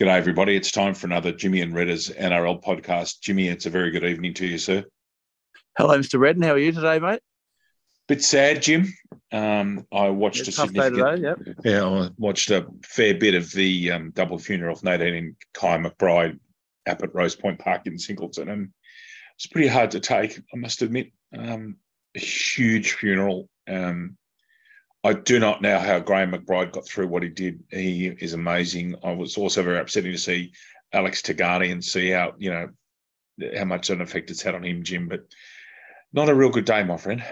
G'day, everybody. It's time for another Jimmy and Redder's NRL podcast. Jimmy, it's a very good evening to you, sir. Hello, Mr. Redden. How are you today, mate? Bit sad, Jim. Um, I watched a tough day significant, today, yep. yeah, I watched a fair bit of the um, double funeral of Nadine and Kai McBride up at Rose Point Park in Singleton, and it's pretty hard to take. I must admit, um, a huge funeral. Um, I do not know how Graham McBride got through what he did. He is amazing. I was also very upsetting to see Alex Tagani and see how you know how much an effect it's had on him, Jim. But not a real good day, my friend.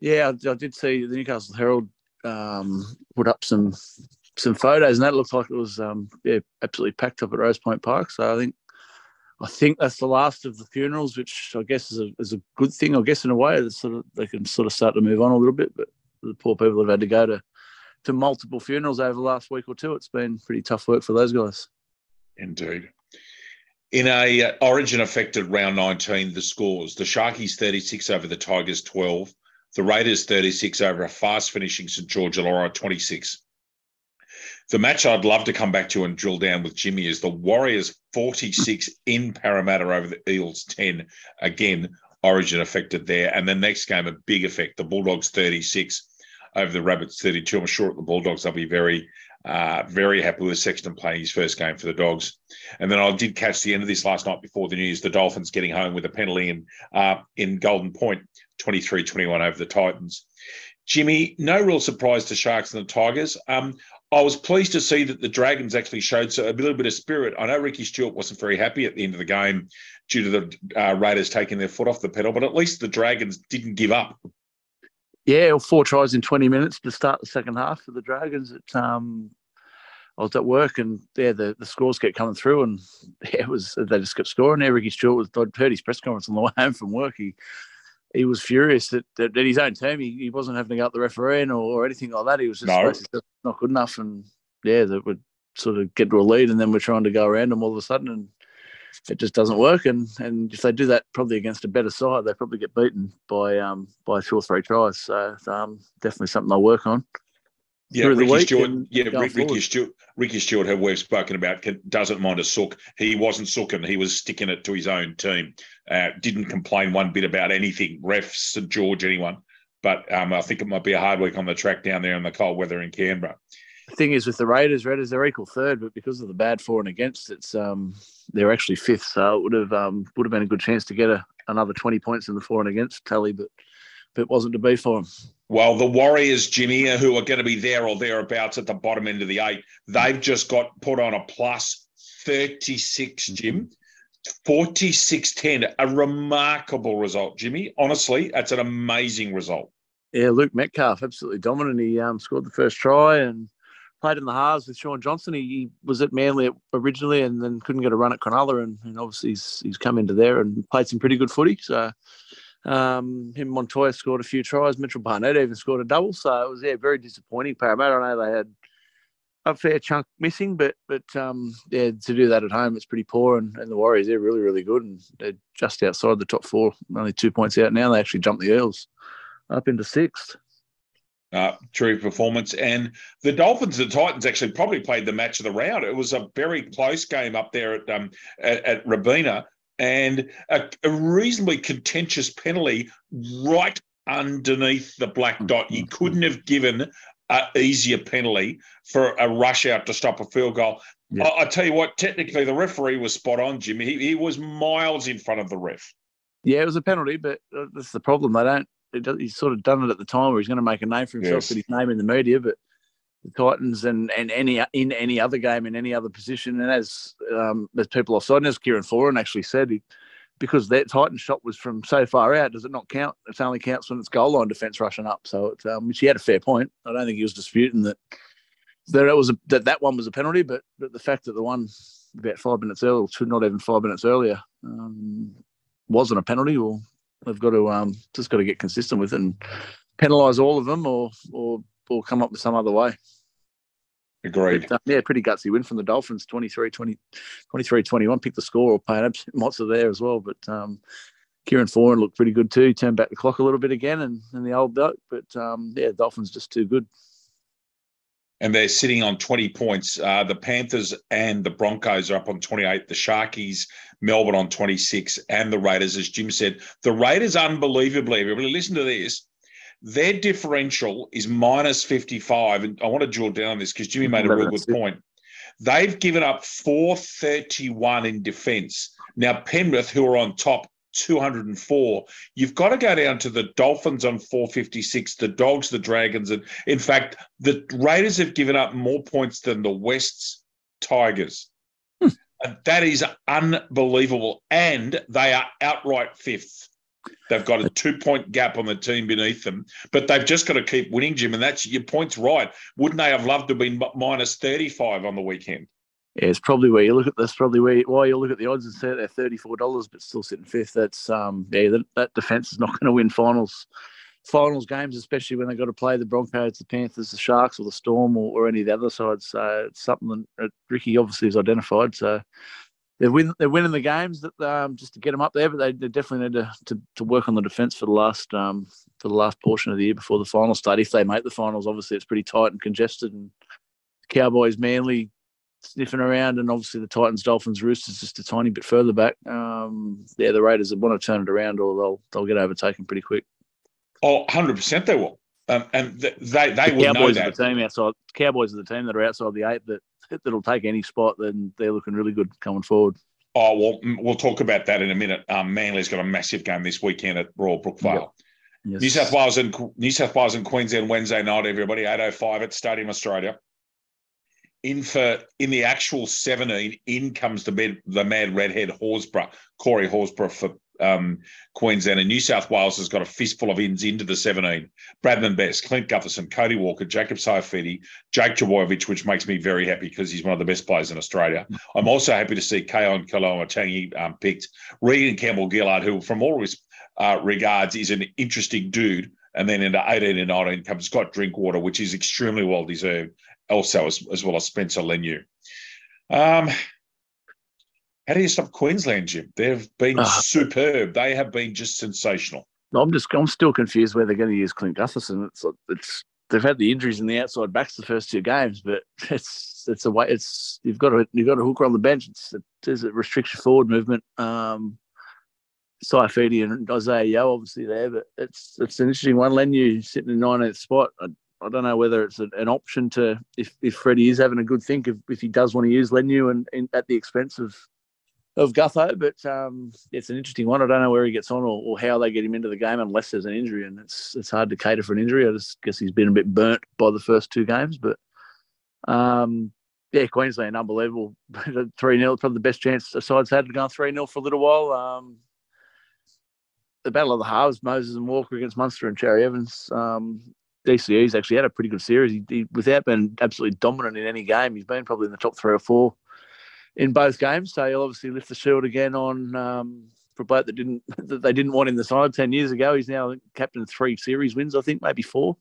Yeah, I, I did see the Newcastle Herald um, put up some some photos, and that looked like it was um, yeah absolutely packed up at Rose Point Park. So I think I think that's the last of the funerals, which I guess is a is a good thing. I guess in a way, it's sort of they can sort of start to move on a little bit. But the poor people have had to go to to multiple funerals over the last week or two. It's been pretty tough work for those guys. Indeed. In a uh, Origin affected round 19, the scores the Sharkies 36 over the Tigers 12, the Raiders 36 over a fast finishing St George Illawarra 26. The match I'd love to come back to and drill down with Jimmy is the Warriors 46 in Parramatta over the Eels 10. Again, Origin affected there. And the next game, a big effect, the Bulldogs 36 over the Rabbits 32. I'm sure the Bulldogs they'll be very, uh, very happy with Sexton playing his first game for the Dogs. And then I did catch the end of this last night before the news. The Dolphins getting home with a penalty in uh, in Golden Point, 23-21 over the Titans. Jimmy, no real surprise to Sharks and the Tigers. Um, I was pleased to see that the Dragons actually showed a little bit of spirit. I know Ricky Stuart wasn't very happy at the end of the game due to the uh, Raiders taking their foot off the pedal, but at least the Dragons didn't give up. Yeah, four tries in 20 minutes to start the second half for the Dragons. It, um, I was at work and yeah, the, the scores kept coming through and yeah, it was they just kept scoring. There, Ricky Stuart was. I'd heard his press conference on the way home from work. He he was furious that, that, that his own team he, he wasn't having to go up the referee or, or anything like that. He was just No. not good enough and yeah, that would sort of get to a lead and then we're trying to go around them all of a sudden and it just doesn't work. And and if they do that probably against a better side, they probably get beaten by um by two or three tries. So um, definitely something they'll work on. Yeah, through Ricky Stuart. Yeah, Rick, Ricky. Stuart. Ricky Stuart, who we've spoken about, can, doesn't mind a sook. He wasn't sooking. He was sticking it to his own team. Uh, didn't complain one bit about anything. Refs, St George, anyone. But um, I think it might be a hard week on the track down there in the cold weather in Canberra. The thing is with the Raiders, Raiders they're equal third, but because of the bad for and against, it's um they're actually fifth. So it would have um would have been a good chance to get a, another twenty points in the for and against tally, but but it wasn't to be for them. Well, the Warriors, Jimmy, who are going to be there or thereabouts at the bottom end of the eight, they've just got put on a plus 36, Jim. 46 10. A remarkable result, Jimmy. Honestly, that's an amazing result. Yeah, Luke Metcalf absolutely dominant. He um, scored the first try and played in the halves with Shaun Johnson. He, he was at Manly originally and then couldn't get a run at Cronulla, and, and obviously he's, he's come into there and played some pretty good footy. So um, him Montoya scored a few tries. Mitchell Barnett even scored a double. So it was yeah very disappointing. Parramatta, I know they had a fair chunk missing, but but um, yeah, to do that at home, it's pretty poor. And, and the Warriors, they're really really good, and they're just outside the top four, only two points out now. They actually jumped the Eels up into sixth. Uh, true performance. And the Dolphins and Titans actually probably played the match of the round. It was a very close game up there at um, at, at Robina and a, a reasonably contentious penalty right underneath the black dot. You couldn't have given an easier penalty for a rush out to stop a field goal. Yeah. I, I tell you what, technically the referee was spot on, Jimmy. He, he was miles in front of the ref. Yeah, it was a penalty, but uh, that's the problem. They don't. It he's sort of done it at the time where he's going to make a name for himself Yes. with his name in the media. But the Titans and, and any in any other game in any other position, and as um, as people offside, and as Kieran Foran actually said, because that Titan shot was from so far out, does it not count? It only counts when it's goal line defence rushing up. So, it, um, which he had a fair point. I don't think he was disputing that that it was a, that that one was a penalty, but, but the fact that the one about five minutes earlier, should not even five minutes earlier, um, wasn't a penalty. Well, they've got to um, just got to get consistent with it and penalise all of them, or or or come up with some other way. Agreed. But, um, yeah, pretty gutsy win from the Dolphins, 23 20, 23 21. Pick the score or paying Mott's are there as well. But um, Kieran Foran looked pretty good too. Turned back the clock a little bit again and, and the old duck. But um, yeah, Dolphins just too good. and they're sitting on 20 points. Uh, the Panthers and the Broncos are up on 28. The Sharkies, Melbourne on 26, and the Raiders, as Jim said. The Raiders, unbelievably, everybody listen to this. Their differential is minus 55. And I want to drill down on this because Jimmy made a real good point. They've given up 431 in defence. Now, Penrith, who are on top, 204. You've got to go down to the Dolphins on 456, the Dogs, the Dragons. And in fact, the Raiders have given up more points than the West's Tigers. Hmm. That is unbelievable. And they are outright fifth. They've got a two point gap on the team beneath them, but they've just got to keep winning, Jim. And that's your point's right. Wouldn't they have loved to have been minus 35 on the weekend? Yeah, it's probably where you look at this. Probably where why you look at the odds and say they're thirty four dollars, but still sitting fifth. That's um yeah that, that defense is not going to win finals finals games, especially when they've got to play the Broncos, the Panthers, the Sharks, or the Storm, or, or any of the other sides. So it's something that Ricky obviously has identified. So they're win they're winning the games that um, just to get them up there, but they, they definitely need to, to, to work on the defence for the last um, for the last portion of the year before the final start. If they make the finals, obviously it's pretty tight and congested, and Cowboys, Manly, sniffing around, and obviously the Titans, Dolphins, Roosters just a tiny bit further back. Um, yeah, the Raiders want to turn it around, or they'll they'll get overtaken pretty quick. Oh, 100 percent they will, um, and they they the would Cowboys know that. the team outside. Cowboys are the team that are outside the eight that that'll take any spot. Then they're looking really good coming forward. Oh well, we'll talk about that in a minute. Um, Manly's got a massive game this weekend at Royal Brookvale. Yep. Yes. New South Wales and New South Wales and Queensland Wednesday night. Everybody, eight oh five at Stadium Australia in for in the actual 17, in comes the mad, the mad redhead Horsburgh, Corey Horsburgh for um, Queensland and New South Wales has got a fistful of ins into the 17. Bradman Best, Clint Gutherson, Cody Walker, Jacob Saifiti, Jake Trbojevic, which makes me very happy because he's one of the best players in Australia. I'm also happy to see Keaon Koloamatangi um, picked. Regan Campbell Gillard, who from all his uh, regards is an interesting dude. And then into 18 and 19 comes Scott Drinkwater, which is extremely well deserved also as, as well as Spencer Leniu. Um, how do you stop Queensland, Jim? They've been uh, superb. They have been just sensational. I'm just I'm still confused where they're going to use Clint Gutherson. It's it's they've had the injuries in the outside backs the first two games, but it's it's a way it's you've got to you've got a hooker on the bench. It's there's a restriction forward movement. Um, Saifiti and Isaiah Yeo obviously there, but it's it's an interesting one. Leniu sitting in 19th spot. I, I don't know whether it's an option to if if Freddie is having a good think if, if he does want to use Leniu and, and at the expense of of Gutho, but um, it's an interesting one. I don't know where he gets on or, or, how they get him into the game unless there's an injury, and it's it's hard to cater for an injury. I just guess he's been a bit burnt by the first two games, but um, yeah, Queensland unbelievable, three 0 probably the best chance the side's had to go three 0 for a little while. Um, the battle of the halves, Moses and Walker against Munster and Cherry Evans. Um, DCE's actually had a pretty good series. He, he, without being absolutely dominant in any game, he's been probably in the top three or four in both games. So he'll obviously lift the shield again on um, for a bloke that didn't that they didn't want in the side ten years ago. He's now captain of three series wins, I think, maybe four.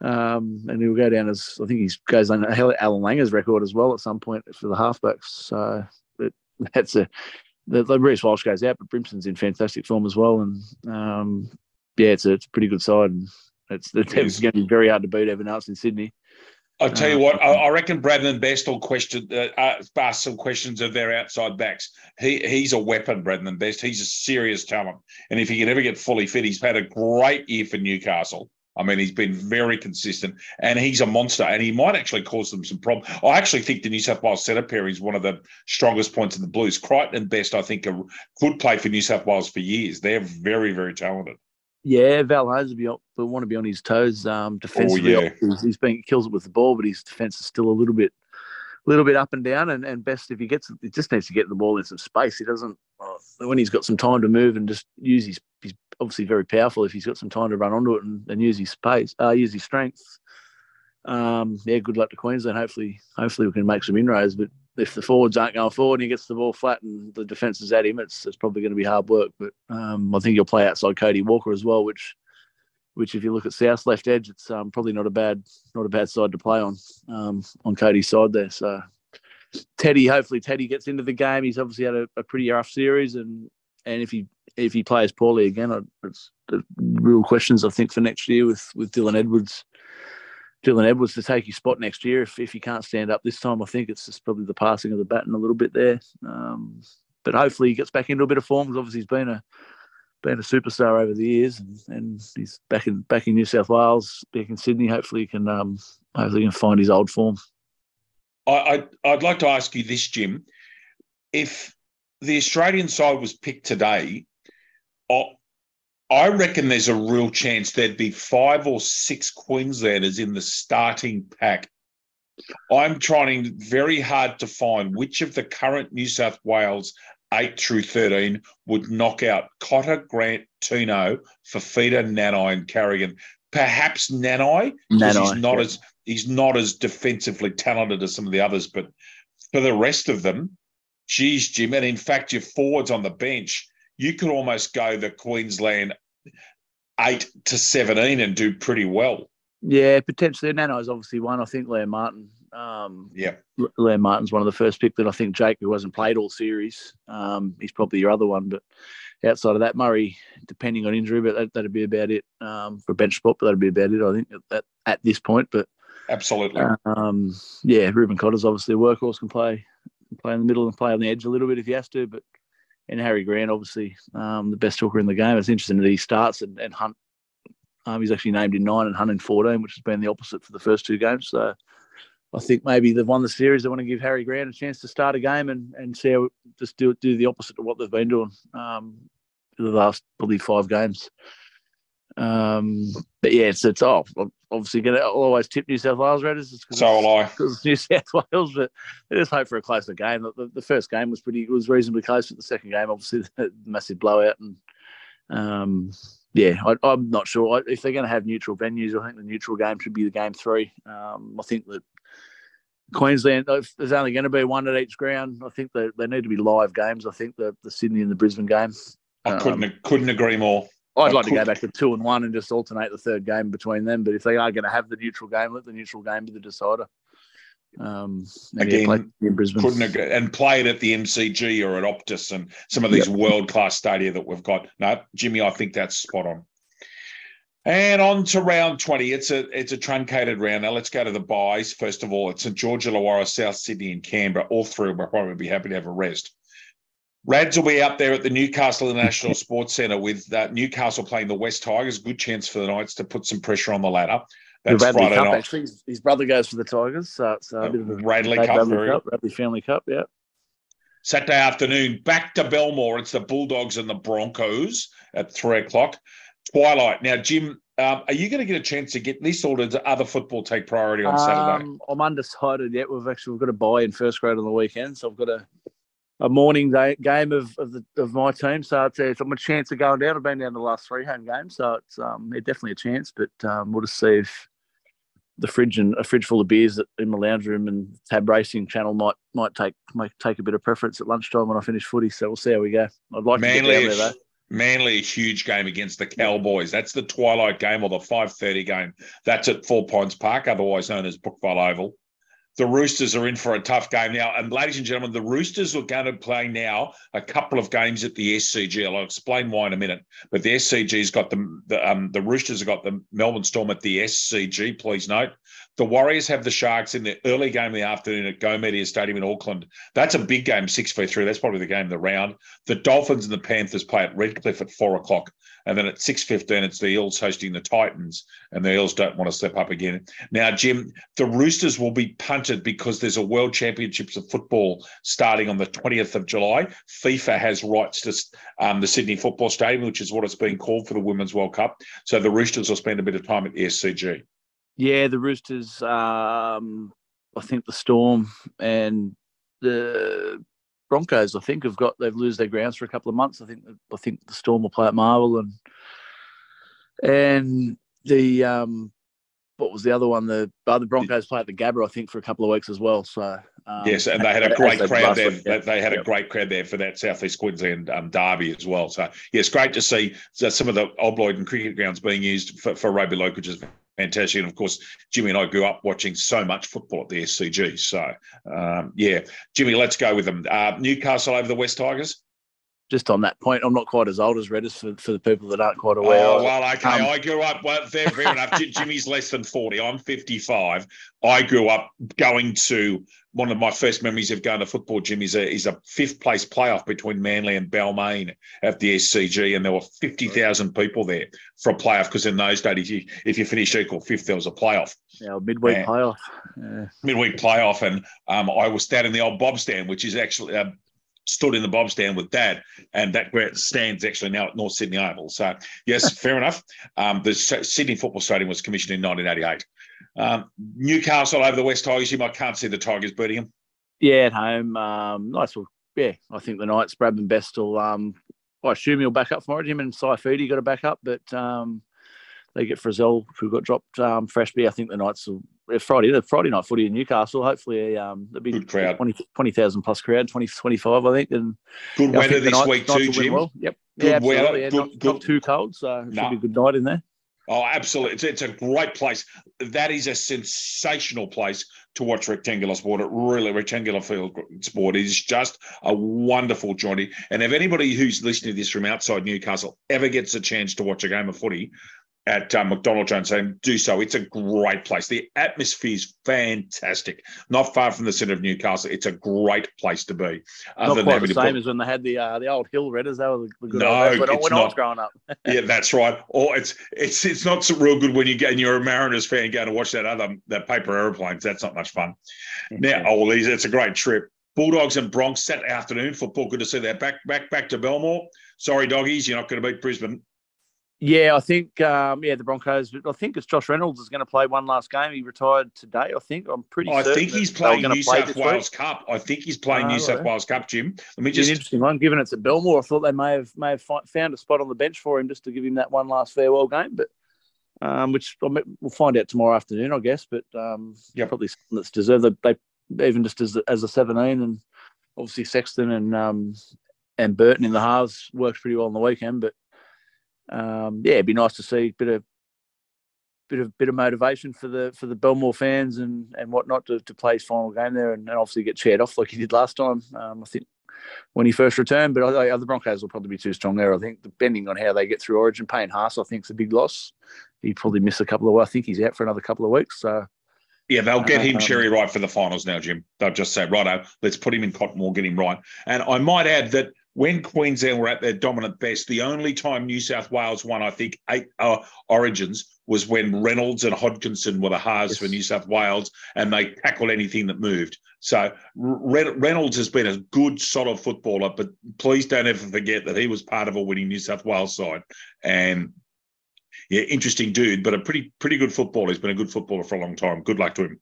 Um, and he'll go down as I think he goes on Allan Langer's record as well at some point for the halfbacks. So it, that's a the, the Reece Walsh goes out, but Brimson's in fantastic form as well. And um, yeah, it's a, it's a pretty good side. And it's, it's, it's going to be very hard to beat Evan Else in Sydney. I'll tell you what, I, reckon Bradman Best will question, uh, uh, ask some questions of their outside backs. He He's a weapon, Bradman Best. He's a serious talent. And if he can ever get fully fit, he's had a great year for Newcastle. I mean, he's been very consistent and he's a monster and he might actually cause them some problems. I actually think the New South Wales centre pair is one of the strongest points in the Blues. Crichton and Best, I think, are, could play for New South Wales for years. They're very, very talented. Yeah, Val Holmes will, will want to be on his toes um, defensively. Oh, yeah. he's, he's been kills it with the ball, but his defense is still a little bit, a little bit up and down. And, and best if he gets, he just needs to get the ball in some space. He doesn't uh, when he's got some time to move and just use his. He's obviously very powerful if he's got some time to run onto it and, and use his space, uh, use his strength. Um, yeah, good luck to Queensland. Hopefully, hopefully we can make some inroads. But if the forwards aren't going forward and he gets the ball flat and the defence is at him, it's, it's probably going to be hard work. But um, I think he'll play outside Cody Walker as well, which which if you look at South's left edge, it's um, probably not a bad not a bad side to play on um, on Cody's side there. So Teddy, hopefully Teddy gets into the game. He's obviously had a, a pretty rough series, and and if he if he plays poorly again, it's the real questions I think for next year with with Dylan Edwards Dylan Edwards to take his spot next year if, if he can't stand up this time. I think it's just probably the passing of the baton a little bit there. Um, but hopefully he gets back into a bit of form because obviously he's been a been a superstar over the years and, and he's back in back in New South Wales, back in Sydney. Hopefully he can um, hopefully he can find his old form. I, I I'd like to ask you this, Jim. If the Australian side was picked today, I reckon there's a real chance there'd be five or six Queenslanders in the starting pack. I'm trying very hard to find which of the current New South Wales 8 through 13 would knock out Cotter, Grant, Tino, Fifita, Nanai, and Carrigan. Perhaps Nanai, because he's not yeah. as he's not as defensively talented as some of the others, but for the rest of them, geez, Jim, and in fact, your forwards on the bench, you could almost go the Queensland eight to 17 and do pretty well. Yeah, potentially. Nano is obviously one. I think Liam Martin. Um, yeah. Liam Martin's one of the first pick that I think Jake, who hasn't played all series, um, he's probably your other one. But outside of that, Murray, depending on injury, but that, would be about it um, for bench spot. But that'd be about it, I think, at, at this point. But absolutely, um, yeah, Reuben Cotter's obviously a workhorse, can play, can play in the middle and play on the edge a little bit if he has to. But and Harry Grant, obviously um, the best hooker in the game. It's interesting that he starts and, and Hunt. Um, he's actually named in nine and Hunt in fourteen, which has been the opposite for the first two games. So I think maybe they've won the series. They want to give Harry Grant a chance to start a game and, and see how just do do the opposite of what they've been doing um, the last probably five games. Um, but yeah, it's it's oh, obviously going to always tip New South Wales Raiders. So will I. Because New South Wales, but it is hope for a closer game. The, the, first game was pretty was reasonably close, but the second game, obviously, massive blowout. And um, yeah, I, am not sure if they're going to have neutral venues. I think the neutral game should be the game three. Um, I think that Queensland, if there's only going to be one at each ground, I think they, they need to be live games. I think the, the Sydney and the Brisbane game. I couldn't um, couldn't agree more. I'd like to go back to two and one and just alternate the third game between them. But if they are going to have the neutral game, let the neutral game be the decider. Um, Again, in Brisbane. couldn't agree. and play it at the MCG or at Optus and some of these yep. world class stadia that we've got. No, Jimmy, I think that's spot on. And on to round 20. It's a it's a truncated round. Now let's go to the buys. First of all, it's St George Illawarra, South Sydney, and Canberra. All three will probably be happy to have a rest. Rads will be up there at the Newcastle International Sports Centre with uh, Newcastle playing the West Tigers. Good chance for the Knights to put some pressure on the ladder. That's the Friday Cup, night. Actually, his brother goes for the Tigers, so it's a bit of a Radley Cup, Radley Cup, Radley Family Cup. Yeah. Saturday afternoon, back to Belmore. It's the Bulldogs and the Broncos at three o'clock. Twilight. Now, Jim, um, are you going to get a chance to get this, or does other football take priority on Saturday? Um, I'm undecided yet. We've actually we've got a buy in first grade on the weekend, so I've got a a morning day, game of of, the, of my team. So it's, it's I'm a chance of going down. I've been down the last three home games, so it's um yeah, definitely a chance. But um, we'll just see if the fridge and a fridge full of beers in my lounge room and tab racing channel might might take might take a bit of preference at lunchtime when I finish footy. So we'll see how we go. I'd like Manly, to get down there though. Manly, a huge game against the Cowboys. That's the twilight game or the five thirty game. That's at Four Pines Park, otherwise known as Brookvale Oval the Roosters are in for a tough game now. And ladies and gentlemen, the Roosters are going to play now a couple of games at the SCG. I'll explain why in a minute. But the SCG's got the the, um, the Roosters have got the Melbourne Storm at the SCG. Please note. The Warriors have the Sharks in the early game of the afternoon at Go Media Stadium in Auckland. That's a big game, six v three. That's probably the game of the round. The Dolphins and the Panthers play at Redcliffe at four o'clock, and then at six fifteen, it's the Eels hosting the Titans, and the Eels don't want to step up again. Now, Jim, the Roosters will be punted because there's a World Championships of Football starting on the twentieth of July. FIFA has rights to um, the Sydney Football Stadium, which is what it's being called for the Women's World Cup. So the Roosters will spend a bit of time at the SCG. Yeah, the Roosters. Um, I think the Storm and the Broncos. I think have got they've lost their grounds for a couple of months. I think I think the Storm will play at Marvel and and the um, what was the other one? The uh, the Broncos play at the Gabba, I think, for a couple of weeks as well. So um, yes, and they had a great crowd there. Week, yeah. They had a great crowd there for that Southeast Queensland um, derby as well. So yes, great to see some of the Obloid and cricket grounds being used for, for rugby league, which is fantastic. And of course, Jimmy and I grew up watching so much football at the SCG. So, um, yeah, Jimmy, let's go with them. Uh, Newcastle over the West Tigers. Just on that point, I'm not quite as old as Redders for, for the people that aren't quite aware. Oh, well, okay. Um, I grew up, well, fair, fair enough. Jimmy's less than 40. I'm 55. I grew up going to one of my first memories of going to football, Jim, is a, is a fifth place playoff between Manly and Balmain at the SCG. And there were 50,000 people there for a playoff because in those days, if you, if you finished equal fifth, there was a playoff. Yeah, midweek and, playoff. Yeah. Midweek playoff. And um, I was standing in the old Bob stand, which is actually. Uh, stood in the Bob stand with Dad, and that stand's actually now at North Sydney Oval. So, yes, fair enough. Um, the Sydney Football Stadium was commissioned in 1988. Um, Newcastle over the West Tigers. You might can't see the Tigers beating them. Yeah, at home. Um, nice. Well, yeah, I think the Knights, Bradman Best will. Um, I assume he'll back up for it. Him and Saifiti got to back up, but um, they get Frizell who got dropped. Um, Freshby, I think the Knights will Friday, the Friday night footy in Newcastle. Hopefully, um, there'll be good crowd, 20,000 20, plus crowd, 20, 25, I think. And good weather this Knights, week too, Jim. Well. Yep. Good yeah, weather. Yeah, good, not, good. not, too cold, so it no. should be a good night in there. Oh, absolutely. It's, it's a great place. That is a sensational place to watch rectangular sport. It really, rectangular field sport is just a wonderful journey. And if anybody who's listening to this from outside Newcastle ever gets a chance to watch a game of footy, at um, McDonald Jones and do so. It's a great place. The atmosphere is fantastic. Not far from the centre of Newcastle. It's a great place to be. Not quite the same as when they had the uh, the old Hill Redders. They were the good no, old when, when not. I was growing up. yeah, that's right. Or it's it's it's not so real good when you get and you're a Mariners fan going to watch that other that paper aeroplanes. That's not much fun. Now, oh, these it's a great trip. Bulldogs and Bronx Saturday afternoon football. Good to see that. Back back back to Belmore. Sorry, doggies, you're not going to beat Brisbane. Yeah, I think um, yeah the Broncos. I think it's Josh Reynolds is going to play one last game. He retired today. I think I'm pretty. Sure I think he's playing New play South Wales week. Cup. I think he's playing oh, New South Wales Cup, Jim. Let me just. An interesting one. Given it's at Belmore, I thought they may have may have found a spot on the bench for him just to give him that one last farewell game. But um, which we'll find out tomorrow afternoon, I guess. But um, yeah, probably something that's deserved. They even just as as a 17 and obviously Sexton and um, and Burton in the halves worked pretty well on the weekend, but um, yeah, it'd be nice to see a bit of bit of bit of motivation for the for the Belmore fans and and whatnot to, to play his final game there and, and obviously get cheered off like he did last time. Um, I think when he first returned, but I, I, the Broncos will probably be too strong there. I think depending on how they get through Origin, Payne Haas I think is a big loss. He probably miss a couple of. I think he's out for another couple of weeks. So yeah, they'll get him um, cherry right for the finals now, Jim. They'll just say, righto, let's put him in cotton wool, get him right. And I might add that when Queensland were at their dominant best, the only time New South Wales won, I think, eight uh, origins was when Reynolds and Hodkinson were the halves yes. for New South Wales and they tackled anything that moved. So Re- Reynolds has been a good, solid footballer, but please don't ever forget that he was part of a winning New South Wales side. And yeah, interesting dude, but a pretty pretty good footballer. He's been a good footballer for a long time. Good luck to him.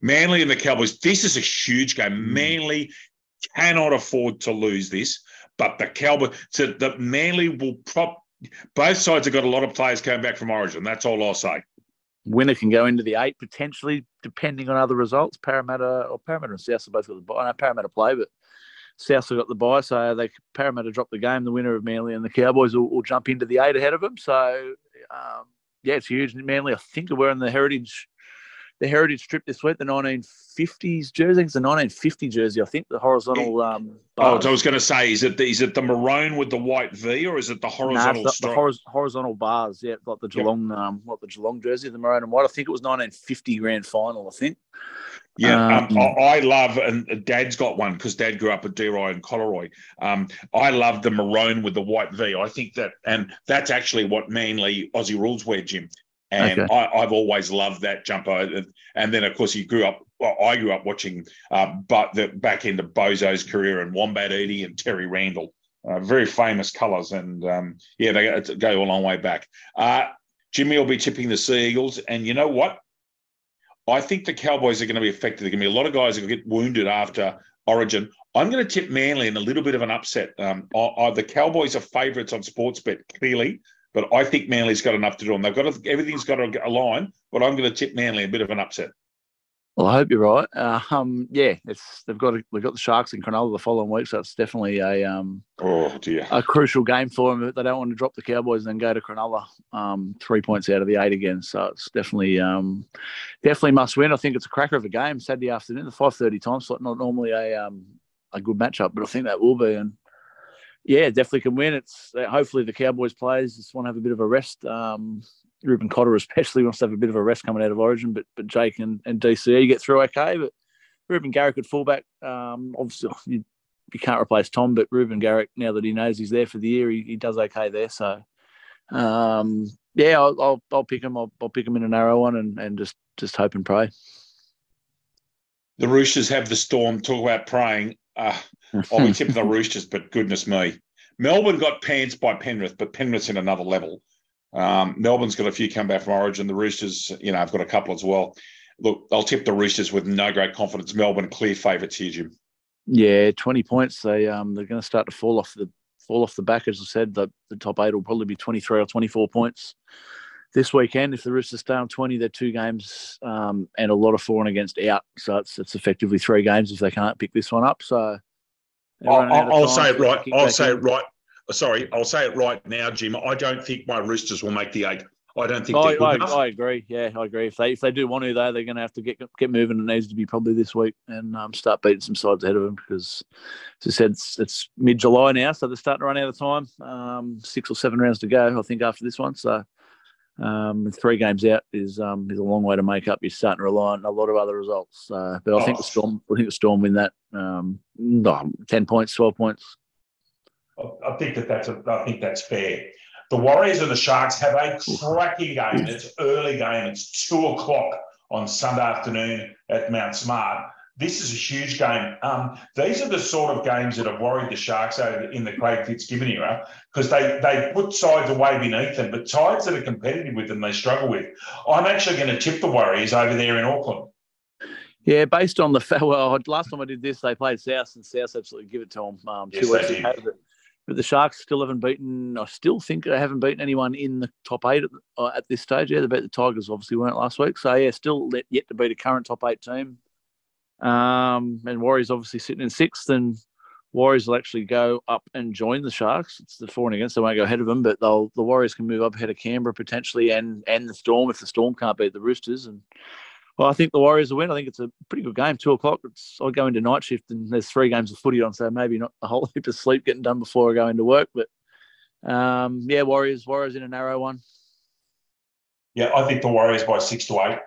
Manly and the Cowboys. This is a huge game. Mm. Manly cannot afford to lose this. But the Cowboys, so the Manly will prop. Both sides have got a lot of players coming back from Origin. That's all I'll say. Winner can go into the eight potentially, depending on other results. Parramatta or Parramatta and South are both got the bye. I know Parramatta play, but South have got the bye, so they Parramatta drop the game. The winner of Manly and the Cowboys will, will jump into the eight ahead of them. So um, yeah, it's huge. Manly, I think, are wearing the Heritage the heritage strip this week, the 1950s jersey. It's the 1950 jersey, I think, the horizontal. Um, oh, so I was going to say, is it the, is it the maroon with the white V, or is it the horizontal? Nah, the, the horiz- horizontal bars, yeah, like the Geelong, yep. um, what the Geelong jersey, the maroon and white. I think it was 1950 grand final. I think. Yeah, um, um, I love, and Dad's got one because Dad grew up at Dee and Collaroy. Um, I love the maroon with the white V. I think that, and that's actually what Manly Aussie rules wear, Jim and okay. I, have always loved that jumper. And then, of course, you grew up. Well, I grew up watching, uh, but the back end of Bozo's career and Wombat Eadie and Terry Randall, uh, very famous colours, and um, yeah, they go a long way back. Uh, Jimmy will be tipping the Sea Eagles, and you know what? I think the Cowboys are going to be affected. There's going to be a lot of guys who get wounded after Origin. I'm going to tip Manly in a little bit of an upset. Um, the Cowboys are favourites on Sportsbet, clearly. But I think Manly's got enough to do, and they've got to, everything's got to align. But I'm going to tip Manly a bit of an upset. Well, I hope you're right. Uh, um, yeah, it's they've got they've got the Sharks in Cronulla the following week, so it's definitely a um, oh dear a crucial game for them. They don't want to drop the Cowboys and then go to Cronulla um, three points out of the eight again. So it's definitely um, definitely must win. I think it's a cracker of a game Saturday afternoon, the five thirty time slot. Not normally a um, a good matchup, but I think that will be. And Yeah, definitely can win. It's uh, hopefully the Cowboys players just want to have a bit of a rest. Um, Reuben Cotter especially wants to have a bit of a rest coming out of Origin, but but Jake and, and DCE get through okay. But Reuben Garrick at fullback, um, obviously you, you can't replace Tom, but Reuben Garrick now that he knows he's there for the year, he, he does okay there. So um, yeah, I'll, I'll, I'll pick him. I'll, I'll pick him in a narrow one and, and just just hope and pray. The Roosters have the storm. Talk about praying. Uh, I'll be tipping the Roosters, but goodness me. Melbourne got pants by Penrith, but Penrith's in another level. Um, Melbourne's got a few come back from Origin. The Roosters, you know, I've got a couple as well. Look, I'll tip the Roosters with no great confidence. Melbourne clear favourites here, Jim. Yeah, twenty points. They um they're going to start to fall off the fall off the back. As I said, the, the top eight will probably be twenty three or twenty four points this weekend. If the Roosters stay on twenty, they're two games um, and a lot of for and against out. So it's it's effectively three games if they can't pick this one up. So I'll, I'll say it right. I'll say in. it right. Sorry, I'll say it right now, Jim. I don't think my Roosters will make the eight. I don't think I, I, I, agree. Yeah, I agree. If they if they do want to, though, they're going to have to get get moving. It needs to be probably this week and um, start beating some sides ahead of them because, as I said, it's, it's mid July now, so they're starting to run out of time. Um, six or seven rounds to go, I think, after this one. So um, three games out is um, is a long way to make up. You're starting to rely on a lot of other results. Uh, but I oh. think the oh. Storm, I think the Storm win that. Um, ten points, twelve points. I think that that's a, I think that's fair. The Warriors and the Sharks have a cracking game. It's early game. It's two o'clock on Sunday afternoon at Mount Smart. This is a huge game. Um, these are the sort of games that have worried the Sharks over in the Craig Fitzgibbon era because they they put sides away beneath them, but sides that are competitive with them they struggle with. I'm actually going to tip the Warriors over there in Auckland. Yeah, based on the fact, well, last time I did this, they played South, and South absolutely give it to them. Um, yes, they did. But the Sharks still haven't beaten. I still think they haven't beaten anyone in the top eight at, uh, at this stage. Yeah, they beat the Tigers, obviously weren't last week. So yeah, still yet to beat a current top eight team. Um, and Warriors obviously sitting in sixth, and Warriors will actually go up and join the Sharks. It's the four and against. They won't go ahead of them, but they'll the Warriors can move up ahead of Canberra potentially, and and the Storm if the Storm can't beat the Roosters. And well, I think the Warriors will win. I think it's a pretty good game. Two o'clock. It's, I'll go into night shift, and there's three games of footy on, so maybe not a whole heap of sleep getting done before I go into work. But um, yeah, Warriors. Warriors in a narrow one. Yeah, I think the Warriors by six to eight.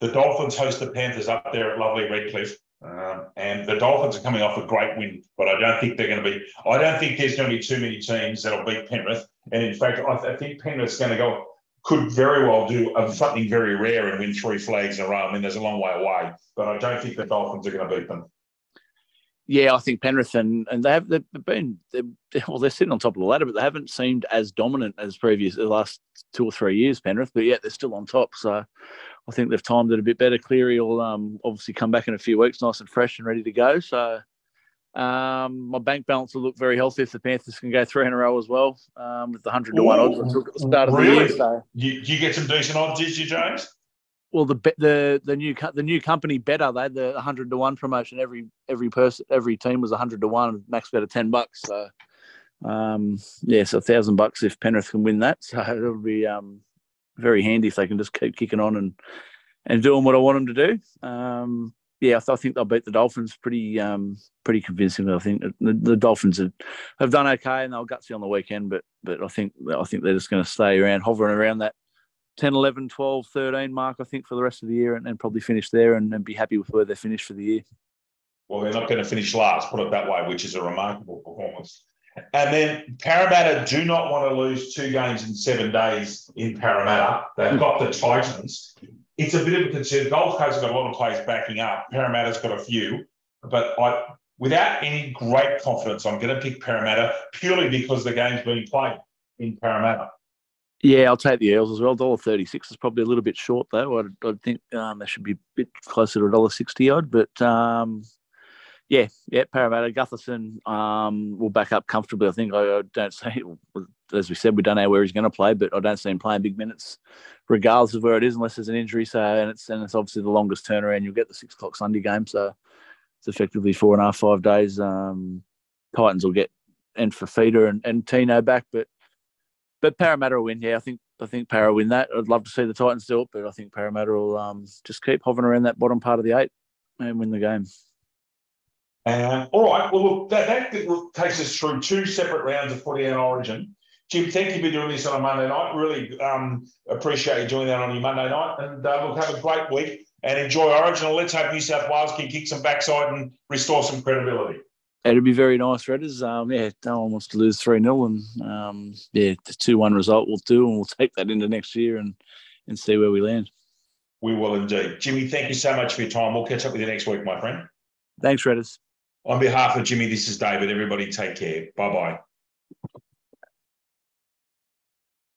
The Dolphins host the Panthers up there at lovely Redcliffe. Um, and the Dolphins are coming off a great win, but I don't think they're going to be. I don't think there's going to be too many teams that'll beat Penrith. And in fact, I, I think Penrith's going to go could very well do something very rare and win three flags in a row. I mean, there's a long way away, but I don't think the Dolphins are going to beat them. Yeah, I think Penrith and, and they have they've been they're, well they're sitting on top of the ladder, but they haven't seemed as dominant as previous the last two or three years. Penrith, but yet they're still on top. So I think they've timed it a bit Betr. Cleary will um, obviously come back in a few weeks, nice and fresh and ready to go. So um, my bank balance will look very healthy if the Panthers can go three in a row as well um, with the hundred to one odds at the start of the year. So. You, you get some decent odds, did you, James? Well, the the the new the new company better. They had the hundred to one promotion. Every every person every team was hundred to one. Max bet of ten bucks. So um, yeah, so a thousand bucks if Penrith can win that. So it'll be um, very handy if they can just keep kicking on and and doing what I want them to do. Um, yeah, I, th- I, think they'll beat the Dolphins pretty um, pretty convincingly. I think the, the Dolphins have, have done okay and they'll gutsy on the weekend, but but I think I think they're just going to stay around, hovering around that 10, 11, 12, 13 mark, I think, for the rest of the year and, and probably finish there and, and be happy with where they finish for the year. Well, they're not going to finish last, put it that way, which is a remarkable performance. And then Parramatta do not want to lose two games in seven days in Parramatta. They've got the Titans. It's a bit of a concern. Gold Coast have got a lot of players backing up. Parramatta's got a few, but I, without any great confidence, I'm going to pick Parramatta purely because the game's being played in Parramatta. Yeah, I'll take the Eels as well. Dollar thirty six is probably a little bit short though. I, I think um, they should be a bit closer to a dollar sixty odd. But um, yeah, yeah, Parramatta, Gutherson um, will back up comfortably. I think I, I don't see, as we said, we don't know where he's going to play, but I don't see him playing big minutes, regardless of where it is, unless there's an injury. So, and it's and it's obviously the longest turnaround. You'll get the six o'clock Sunday game, so it's effectively four and a half, five days. Um, Titans will get and Feeder and, and Tino back, but but Parramatta will win. Yeah, I think I think Para win that. I'd love to see the Titans do it, but I think Parramatta will um, just keep hovering around that bottom part of the eight and win the game. Um, all right. Well, look, that, that takes us through two separate rounds of footy and Origin. Jim, thank you for doing this on a Monday night. Really um, appreciate you doing that on your Monday night. And uh, look, have a great week and enjoy Origin. And let's hope New South Wales can kick some backside and restore some credibility. It'd be very nice, Redders. Um, yeah, no one wants to lose 3 0. And um, yeah, the 2 1 result will do. And we'll take that into next year and, and see where we land. We will indeed. Jimmy, thank you so much for your time. We'll catch up with you next week, my friend. Thanks, Redders. On behalf of Jimmy, this is David. Everybody take care. Bye bye.